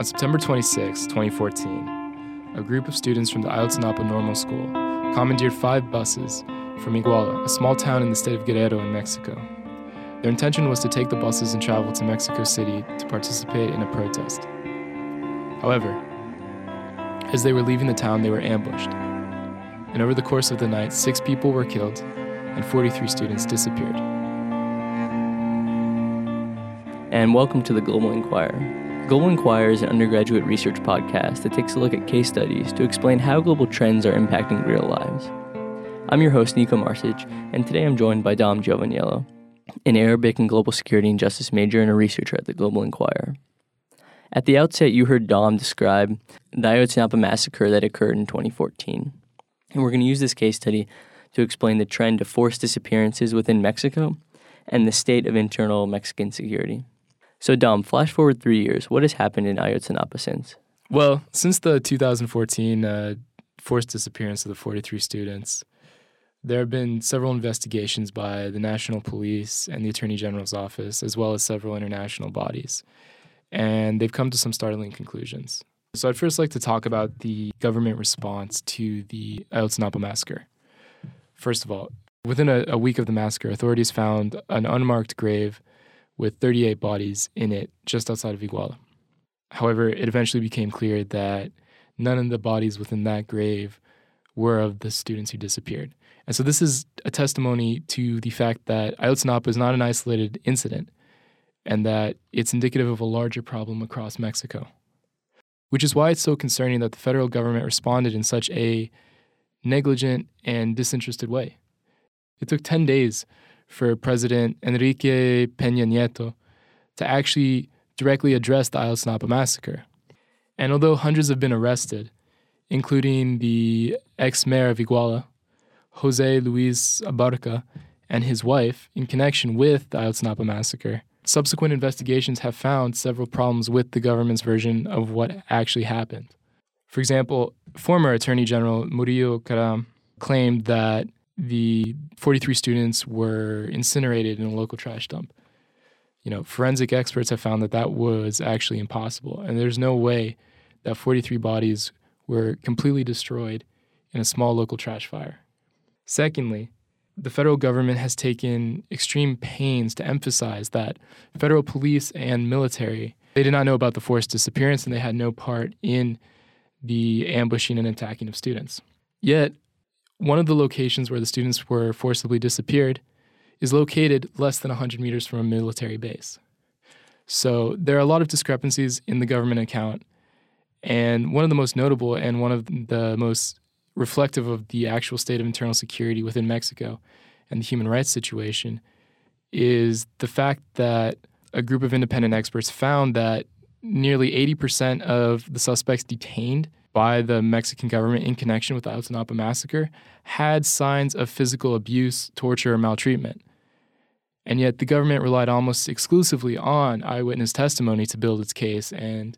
On September 26, 2014, a group of students from the Ayotzinapa Normal School commandeered five buses from Iguala, a small town in the state of Guerrero in Mexico. Their intention was to take the buses and travel to Mexico City to participate in a protest. However, as they were leaving the town, they were ambushed. And over the course of the night, six people were killed and 43 students disappeared. And welcome to the Global Inquirer. Global Inquirer is an undergraduate research podcast that takes a look at case studies to explain how global trends are impacting real lives. I'm your host, Nico Marsic, and today I'm joined by Dom Giovaniello, an Arabic and global security and justice major and a researcher at the Global Inquirer. At the outset, you heard Dom describe the Ayotzinapa massacre that occurred in 2014. And we're going to use this case study to explain the trend of forced disappearances within Mexico and the state of internal Mexican security. So, Dom, flash forward three years. What has happened in Ayotzinapa since? Well, since the 2014 uh, forced disappearance of the 43 students, there have been several investigations by the National Police and the Attorney General's office, as well as several international bodies. And they've come to some startling conclusions. So, I'd first like to talk about the government response to the Ayotzinapa massacre. First of all, within a, a week of the massacre, authorities found an unmarked grave with 38 bodies in it just outside of Iguala. However, it eventually became clear that none of the bodies within that grave were of the students who disappeared. And so this is a testimony to the fact that Ayotzinapa is not an isolated incident and that it's indicative of a larger problem across Mexico. Which is why it's so concerning that the federal government responded in such a negligent and disinterested way. It took 10 days for President Enrique Peña Nieto to actually directly address the Ayotzinapa massacre. And although hundreds have been arrested, including the ex mayor of Iguala, Jose Luis Abarca, and his wife, in connection with the Ayotzinapa massacre, subsequent investigations have found several problems with the government's version of what actually happened. For example, former Attorney General Murillo Karam claimed that the 43 students were incinerated in a local trash dump. You know, forensic experts have found that that was actually impossible, and there's no way that 43 bodies were completely destroyed in a small local trash fire. Secondly, the federal government has taken extreme pains to emphasize that federal police and military they did not know about the forced disappearance and they had no part in the ambushing and attacking of students. Yet, one of the locations where the students were forcibly disappeared is located less than 100 meters from a military base. So there are a lot of discrepancies in the government account. And one of the most notable and one of the most reflective of the actual state of internal security within Mexico and the human rights situation is the fact that a group of independent experts found that nearly 80% of the suspects detained by the Mexican government in connection with the Ayotzinapa massacre had signs of physical abuse, torture, or maltreatment. And yet the government relied almost exclusively on eyewitness testimony to build its case and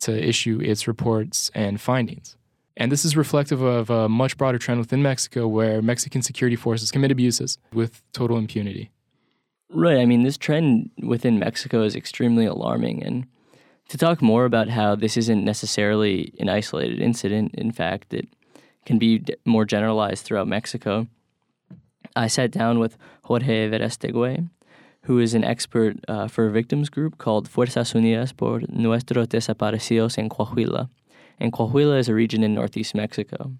to issue its reports and findings. And this is reflective of a much broader trend within Mexico where Mexican security forces commit abuses with total impunity. Right. I mean, this trend within Mexico is extremely alarming. And to talk more about how this isn't necessarily an isolated incident, in fact, it can be more generalized throughout Mexico, I sat down with Jorge Verastegui, who is an expert uh, for a victims group called Fuerzas Unidas por Nuestros Desaparecidos en Coahuila. And Coahuila is a region in northeast Mexico.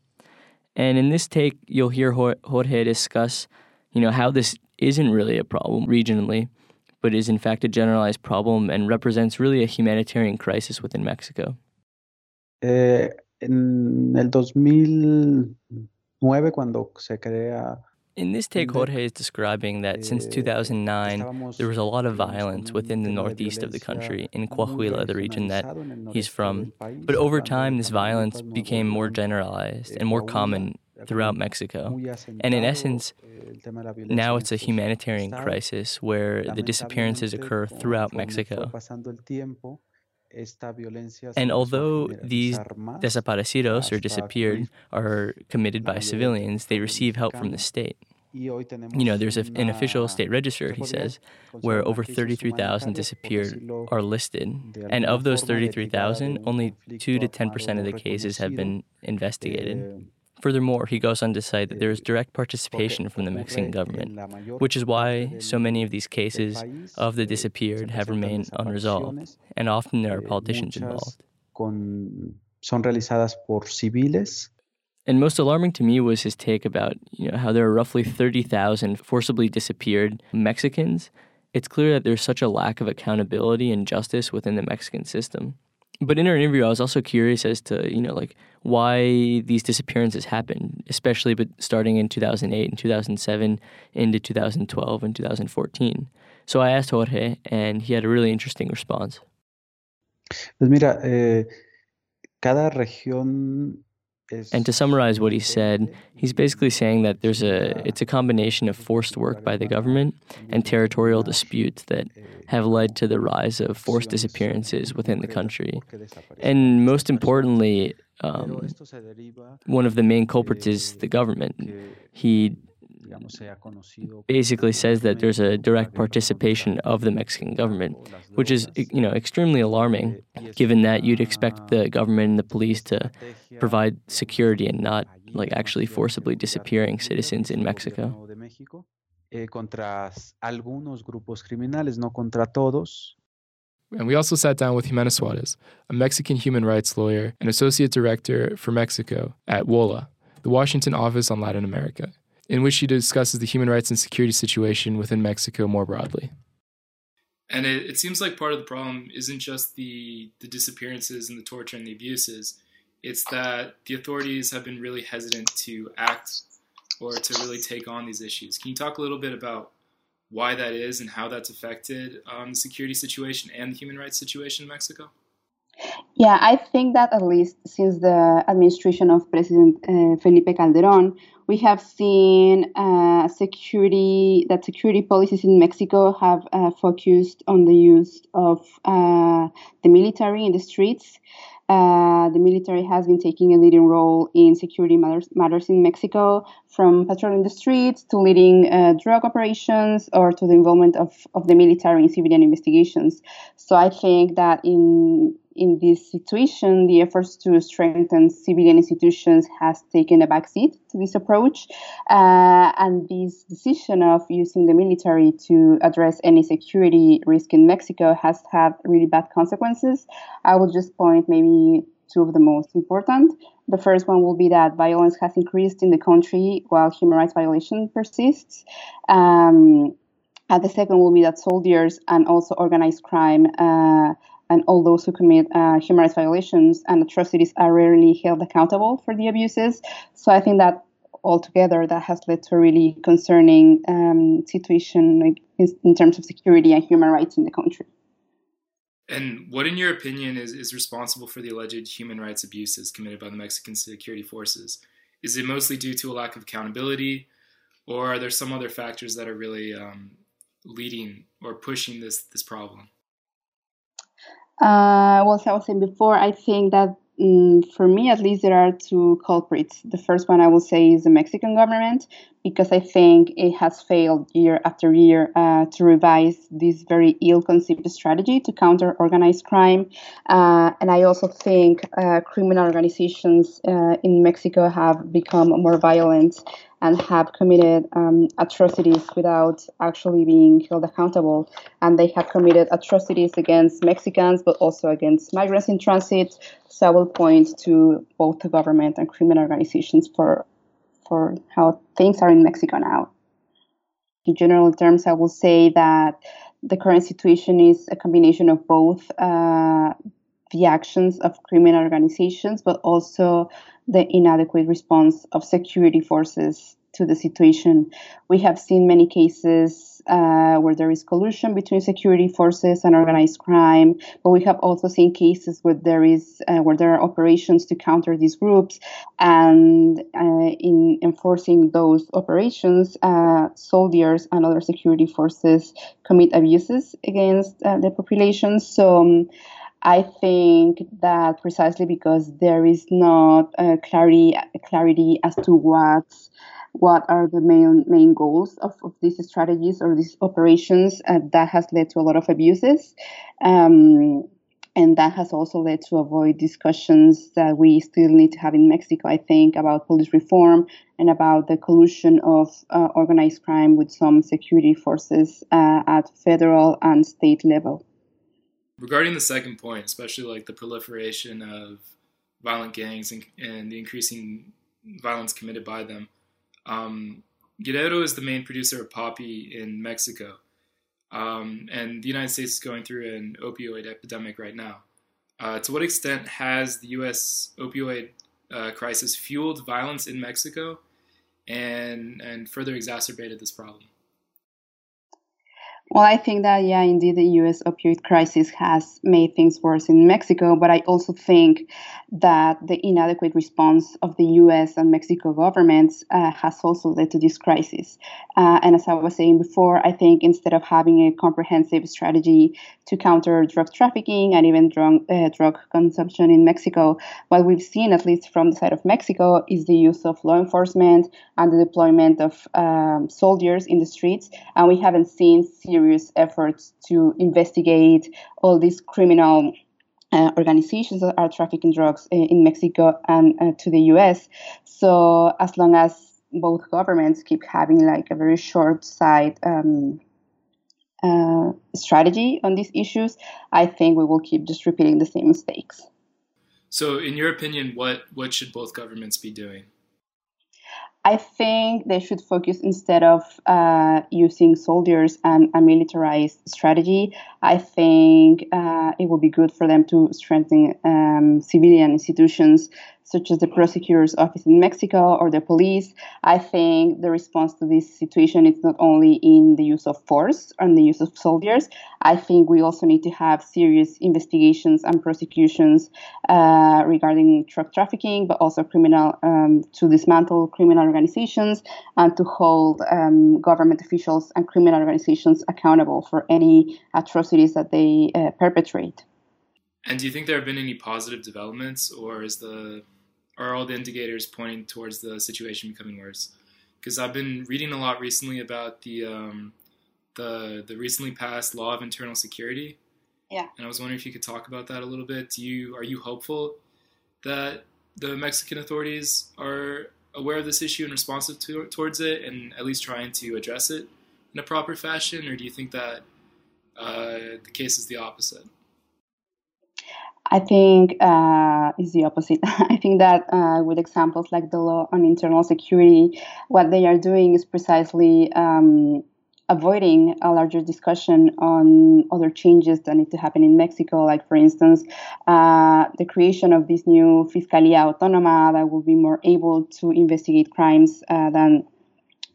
And in this take, you'll hear Jorge discuss, you know, how this isn't really a problem regionally, but is in fact a generalized problem and represents really a humanitarian crisis within Mexico. Eh, en el 2009, cuando se crea in this take, Jorge is describing that since 2009, there was a lot of violence within the northeast of the country, in Coahuila, the region that he's from. But over time, this violence became more generalized and more common throughout Mexico. And in essence, now it's a humanitarian crisis where the disappearances occur throughout Mexico. And although these desaparecidos or disappeared are committed by civilians, they receive help from the state. you know, there's a, an official state register, he says, where over 33,000 disappeared are listed. And of those 33,000, only 2 to 10% of the cases have been investigated. Furthermore, he goes on to say that there is direct participation from the Mexican government, which is why so many of these cases of the disappeared have remained unresolved, and often there are politicians involved. Son realizadas por civiles and most alarming to me was his take about you know, how there are roughly 30,000 forcibly disappeared Mexicans. It's clear that there's such a lack of accountability and justice within the Mexican system. But in our interview, I was also curious as to you know like why these disappearances happened, especially but starting in 2008 and 2007 into 2012 and 2014. So I asked Jorge, and he had a really interesting response. Pues mira, eh, cada región and to summarize what he said, he's basically saying that there's a it's a combination of forced work by the government and territorial disputes that have led to the rise of forced disappearances within the country. And most importantly, um, one of the main culprits is the government. He basically says that there's a direct participation of the Mexican government, which is you know extremely alarming, given that you'd expect the government and the police to provide security and not like actually forcibly disappearing citizens in Mexico. Eh, contra algunos grupos criminales, no contra todos. And we also sat down with Ximena Suarez, a Mexican human rights lawyer and associate director for Mexico at WOLA, the Washington Office on Latin America in which she discusses the human rights and security situation within Mexico more broadly. And it, it, seems like part of the problem isn't just the, the disappearances and the torture and the abuses, it's that the authorities have been really hesitant to act or to really take on these issues. Can you talk a little bit about why that is and how that's affected um, the security situation and the human rights situation in Mexico? Yeah, I think that at least since the administration of President uh, Felipe Calderon, we have seen uh, security that security policies in Mexico have uh, focused on the use of uh, the military in the streets. Uh, the military has been taking a leading role in security matters, matters in Mexico, from patrolling the streets to leading uh, drug operations or to the involvement of, of the military in civilian investigations. So I think that in in this situation, the efforts to strengthen civilian institutions has taken a backseat to this approach. Uh, and this decision of using the military to address any security risk in Mexico has had really bad consequences. I will just point maybe two of the most important. The first one will be that violence has increased in the country while human rights violation persists. Um, and the second will be that soldiers and also organized crime uh, and all those who commit uh, human rights violations and atrocities are rarely held accountable for the abuses. So I think that altogether that has led to a really concerning um, situation like, in, in, terms of security and human rights in the country. And what, in your opinion, is, is responsible for the alleged human rights abuses committed by the Mexican security forces? Is it mostly due to a lack of accountability, or are there some other factors that are really um, leading or pushing this this problem? Uh, well, as I was saying before, I think that um, for me, at least, there are two culprits. The first one I will say is the Mexican government, because I think it has failed year after year uh, to revise this very ill conceived strategy to counter organized crime. Uh, and I also think uh, criminal organizations uh, in Mexico have become more violent and have committed um, atrocities without actually being held accountable. And they have committed atrocities against Mexicans, but also against migrants in transit. So I will point to both the government and criminal organizations for for how things are in Mexico now. In general terms, I will say that the current situation is a combination of both uh, the actions of criminal organizations, but also the inadequate response of security forces to the situation. We have seen many cases uh, where there is collusion between security forces and organized crime, but we have also seen cases where there is uh, where there are operations to counter these groups, and uh, in enforcing those operations, uh, soldiers and other security forces commit abuses against uh, the population. So. Um, I think that precisely because there is not clarity clarity as to what what are the main main goals of, of these strategies or these operations uh, that has led to a lot of abuses. Um, and that has also led to avoid discussions that we still need to have in Mexico, I think, about police reform and about the collusion of uh, organized crime with some security forces uh, at federal and state level. Regarding the second point, especially like the proliferation of violent gangs and, and the increasing violence committed by them, um, Guerrero is the main producer of poppy in Mexico. Um, and the United States is going through an opioid epidemic right now. Uh, to what extent has the U.S. opioid uh, crisis fueled violence in Mexico and and further exacerbated this problem? Well, I think that, yeah, indeed, the US opioid crisis has made things worse in Mexico, but I also think that the inadequate response of the US and Mexico governments uh, has also led to this crisis. Uh, and as I was saying before, I think instead of having a comprehensive strategy to counter drug trafficking and even drug, uh, drug consumption in Mexico, what we've seen, at least from the side of Mexico, is the use of law enforcement and the deployment of um, soldiers in the streets. And we haven't seen serious efforts to investigate all these criminal uh, organizations that are trafficking drugs in, in Mexico and uh, to the US. So as long as both governments keep having like a very short sight um, uh, strategy on these issues, I think we will keep just repeating the same mistakes. So, in your opinion, what what should both governments be doing? I think they should focus instead of uh, using soldiers and a militarized strategy. I think uh, it would be good for them to strengthen um, civilian institutions such as the prosecutor's office in Mexico or the police. I think the response to this situation is not only in the use of force and the use of soldiers. I think we also need to have serious investigations and prosecutions uh, regarding drug trafficking, but also criminal um, to dismantle criminal organizations and to hold um, government officials and criminal organizations accountable for any atrocities that they uh, perpetrate. And do you think there have been any positive developments, or is the are all the indicators pointing towards the situation becoming worse? Because I've been reading a lot recently about the um, the the recently passed law of internal security. Yeah. And I was wondering if you could talk about that a little bit. Do you are you hopeful that the Mexican authorities are aware of this issue and responsive to, towards it, and at least trying to address it in a proper fashion, or do you think that uh, the case is the opposite? I think uh, is the opposite. I think that uh, with examples like the law on internal security, what they are doing is precisely um, avoiding a larger discussion on other changes that need to happen in Mexico, like, for instance, uh, the creation of this new Fiscalia Autónoma that will be more able to investigate crimes uh, than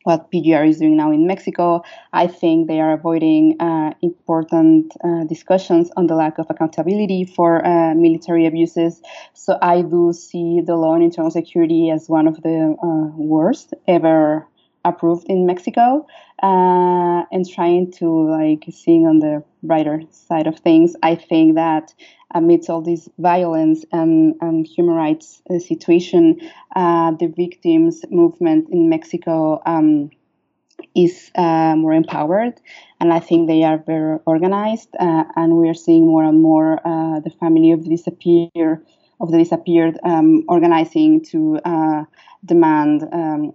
what PGR is doing now in Mexico. I think they are avoiding uh, important uh, discussions on the lack of accountability for uh, military abuses. So I do see the law on internal security as one of the uh, worst ever approved in Mexico, uh, and trying to like seeing on the brighter side of things. I think that amidst all this violence and, and human rights uh, situation, uh, the victims movement in Mexico um, is uh, more empowered, and I think they are very organized. Uh, and we are seeing more and more the family of disappear of the disappeared um, organizing to demand. Um,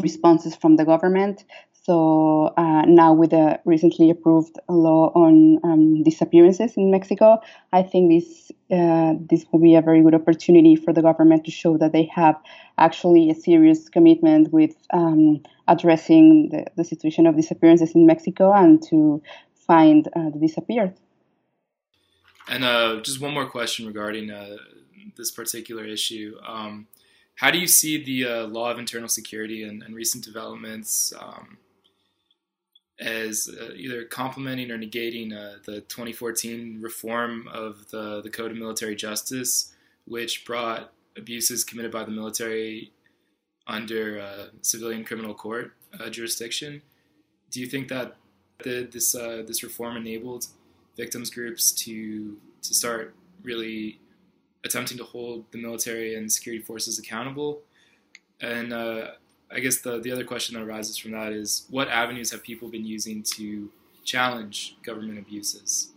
responses from the government. So uh, now, with the recently approved law on um, disappearances in Mexico, I think this uh, this will be a very good opportunity for the government to show that they have actually a serious commitment with um, addressing the, the, situation of disappearances in Mexico and to find uh, the disappeared. And uh, just one more question regarding uh, this particular issue. Um, how do you see the uh, law of internal security and, and recent developments um, as uh, either complementing or negating uh, the 2014 reform of the, the Code of Military Justice, which brought abuses committed by the military under uh, civilian criminal court uh, jurisdiction? Do you think that the, this uh, this reform enabled victims groups to to start really attempting to hold the military and security forces accountable. And uh, I guess the, the other question that arises from that is what avenues have people been using to challenge government abuses?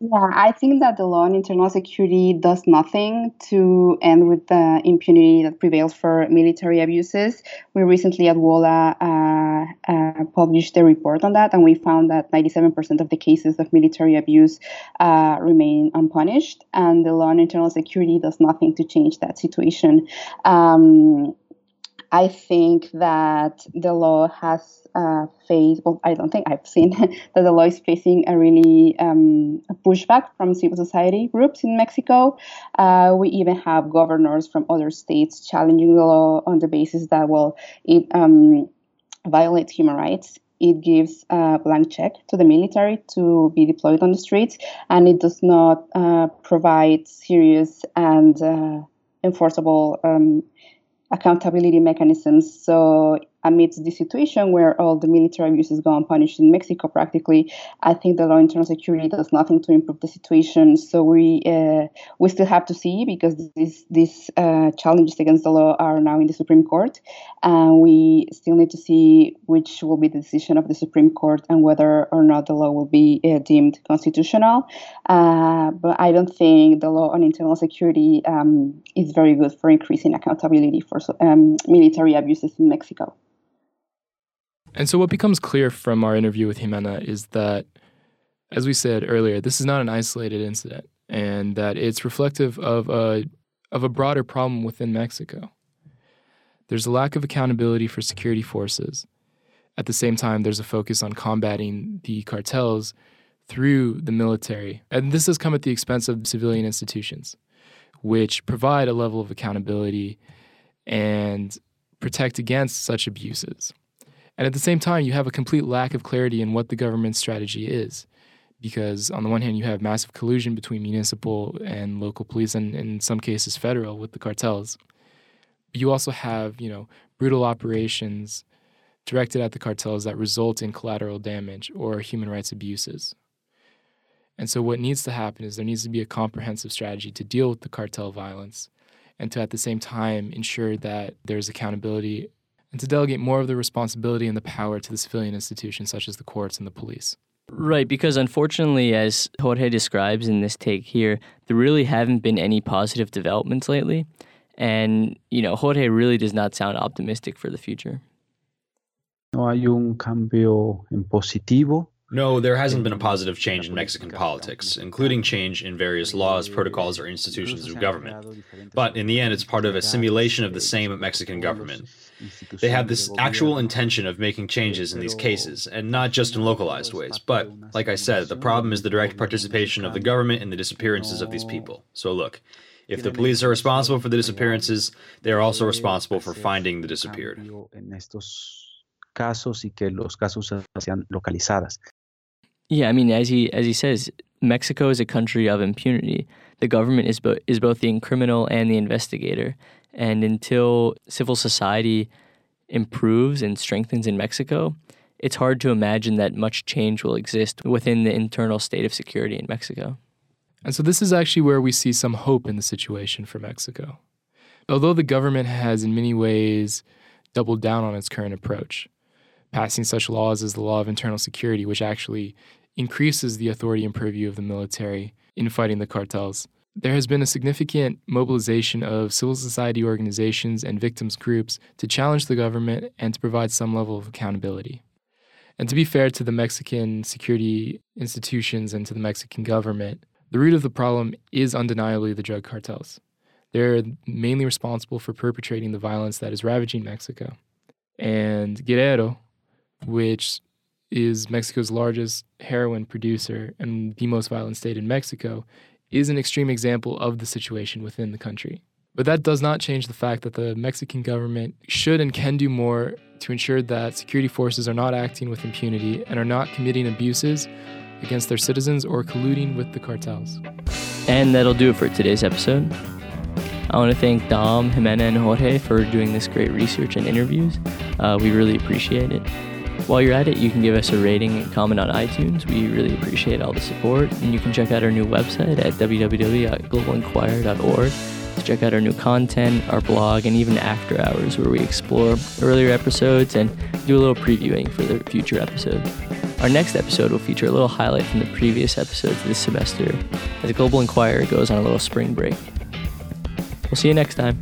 Yeah, I think that the law on internal security does nothing to end with the impunity that prevails for military abuses. We recently at WOLA uh, uh, published a report on that, and we found that 97% of the cases of military abuse uh, remain unpunished, and the law on internal security does nothing to change that situation. Um, I think that the law has uh, faced, well, I don't think I've seen that the law is facing a really um, pushback from civil society groups in Mexico. Uh, we even have governors from other states challenging the law on the basis that, well, it um, violates human rights. It gives a blank check to the military to be deployed on the streets, and it does not uh, provide serious and uh, enforceable um, accountability mechanisms. So amidst the situation where all the military abuses go unpunished in Mexico, practically, I think the law on internal security does nothing to improve the situation. So we uh, we still have to see because these these uh, challenges against the law are now in the Supreme Court, and we still need to see which will be the decision of the Supreme Court and whether or not the law will be uh, deemed constitutional. Uh, but I don't think the law on internal security um, is very good for increasing accountability for um, military abuses in Mexico. And so, what becomes clear from our interview with Ximena is that, as we said earlier, this is not an isolated incident, and that it's reflective of a of a broader problem within Mexico. There's a lack of accountability for security forces. At the same time, there's a focus on combating the cartels through the military, and this has come at the expense of civilian institutions, which provide a level of accountability and protect against such abuses. And at the same time, you have a complete lack of clarity in what the government's strategy is. Because on the one hand, you have massive collusion between municipal and local police, and in some cases, federal with the cartels. You also have, you know, brutal operations directed at the cartels that result in collateral damage or human rights abuses. And so, what needs to happen is there needs to be a comprehensive strategy to deal with the cartel violence and to, at the same time, ensure that there's accountability and to delegate more of the responsibility and the power to the civilian institutions such as the courts and the police. Right, because unfortunately, as Jorge describes in this take here, there really haven't been any positive developments lately. And, you know, Jorge really does not sound optimistic for the future. No hay un cambio en positivo no, there hasn't been a positive change in Mexican politics, including change in various laws, protocols, or institutions of government. But in the end, it's part of a simulation of the same Mexican government. They have this actual intention of making changes in these cases, and not just in localized ways. But, like I said, the problem is the direct participation of the government in the disappearances of these people. So look, if the police are responsible for the disappearances, they are also responsible for finding the disappeared casos y que los casos sean localizadas. Yeah, I mean, as he as he says, Mexico is a country of impunity. The government is bo- is both the criminal and the investigator, and until civil society improves and strengthens in Mexico, it's hard to imagine that much change will exist within the internal state of security in Mexico. And so, this is actually where we see some hope in the situation for Mexico. Although the government has, in many ways, doubled down on its current approach, passing such laws as the law of internal security, which actually increases the authority and purview of the military in fighting the cartels. There has been a significant mobilization of civil society organizations and victims groups to challenge the government and to provide some level of accountability. And to be fair to the Mexican security institutions and to the Mexican government, the root of the problem is undeniably the drug cartels. They're mainly responsible for perpetrating the violence that is ravaging Mexico. And Guerrero, which is Mexico's largest heroin producer and the most violent state in Mexico, is an extreme example of the situation within the country. But that does not change the fact that the Mexican government should and can do more to ensure that security forces are not acting with impunity and are not committing abuses against their citizens or colluding with the cartels. And that'll do it for today's episode. I want to thank Dom, Ximena, and Jorge for doing this great research and interviews. Uh, we really appreciate it. While you're at it, you can give us a rating and comment on iTunes. We really appreciate all the support. And you can check out our new website at www.globalinquirer.org to check out our new content, our blog, and even after hours where we explore earlier episodes and do a little previewing for the future episodes. Our next episode will feature a little highlight from the previous episodes this semester as Global Inquirer goes on a little spring break. We'll see you next time.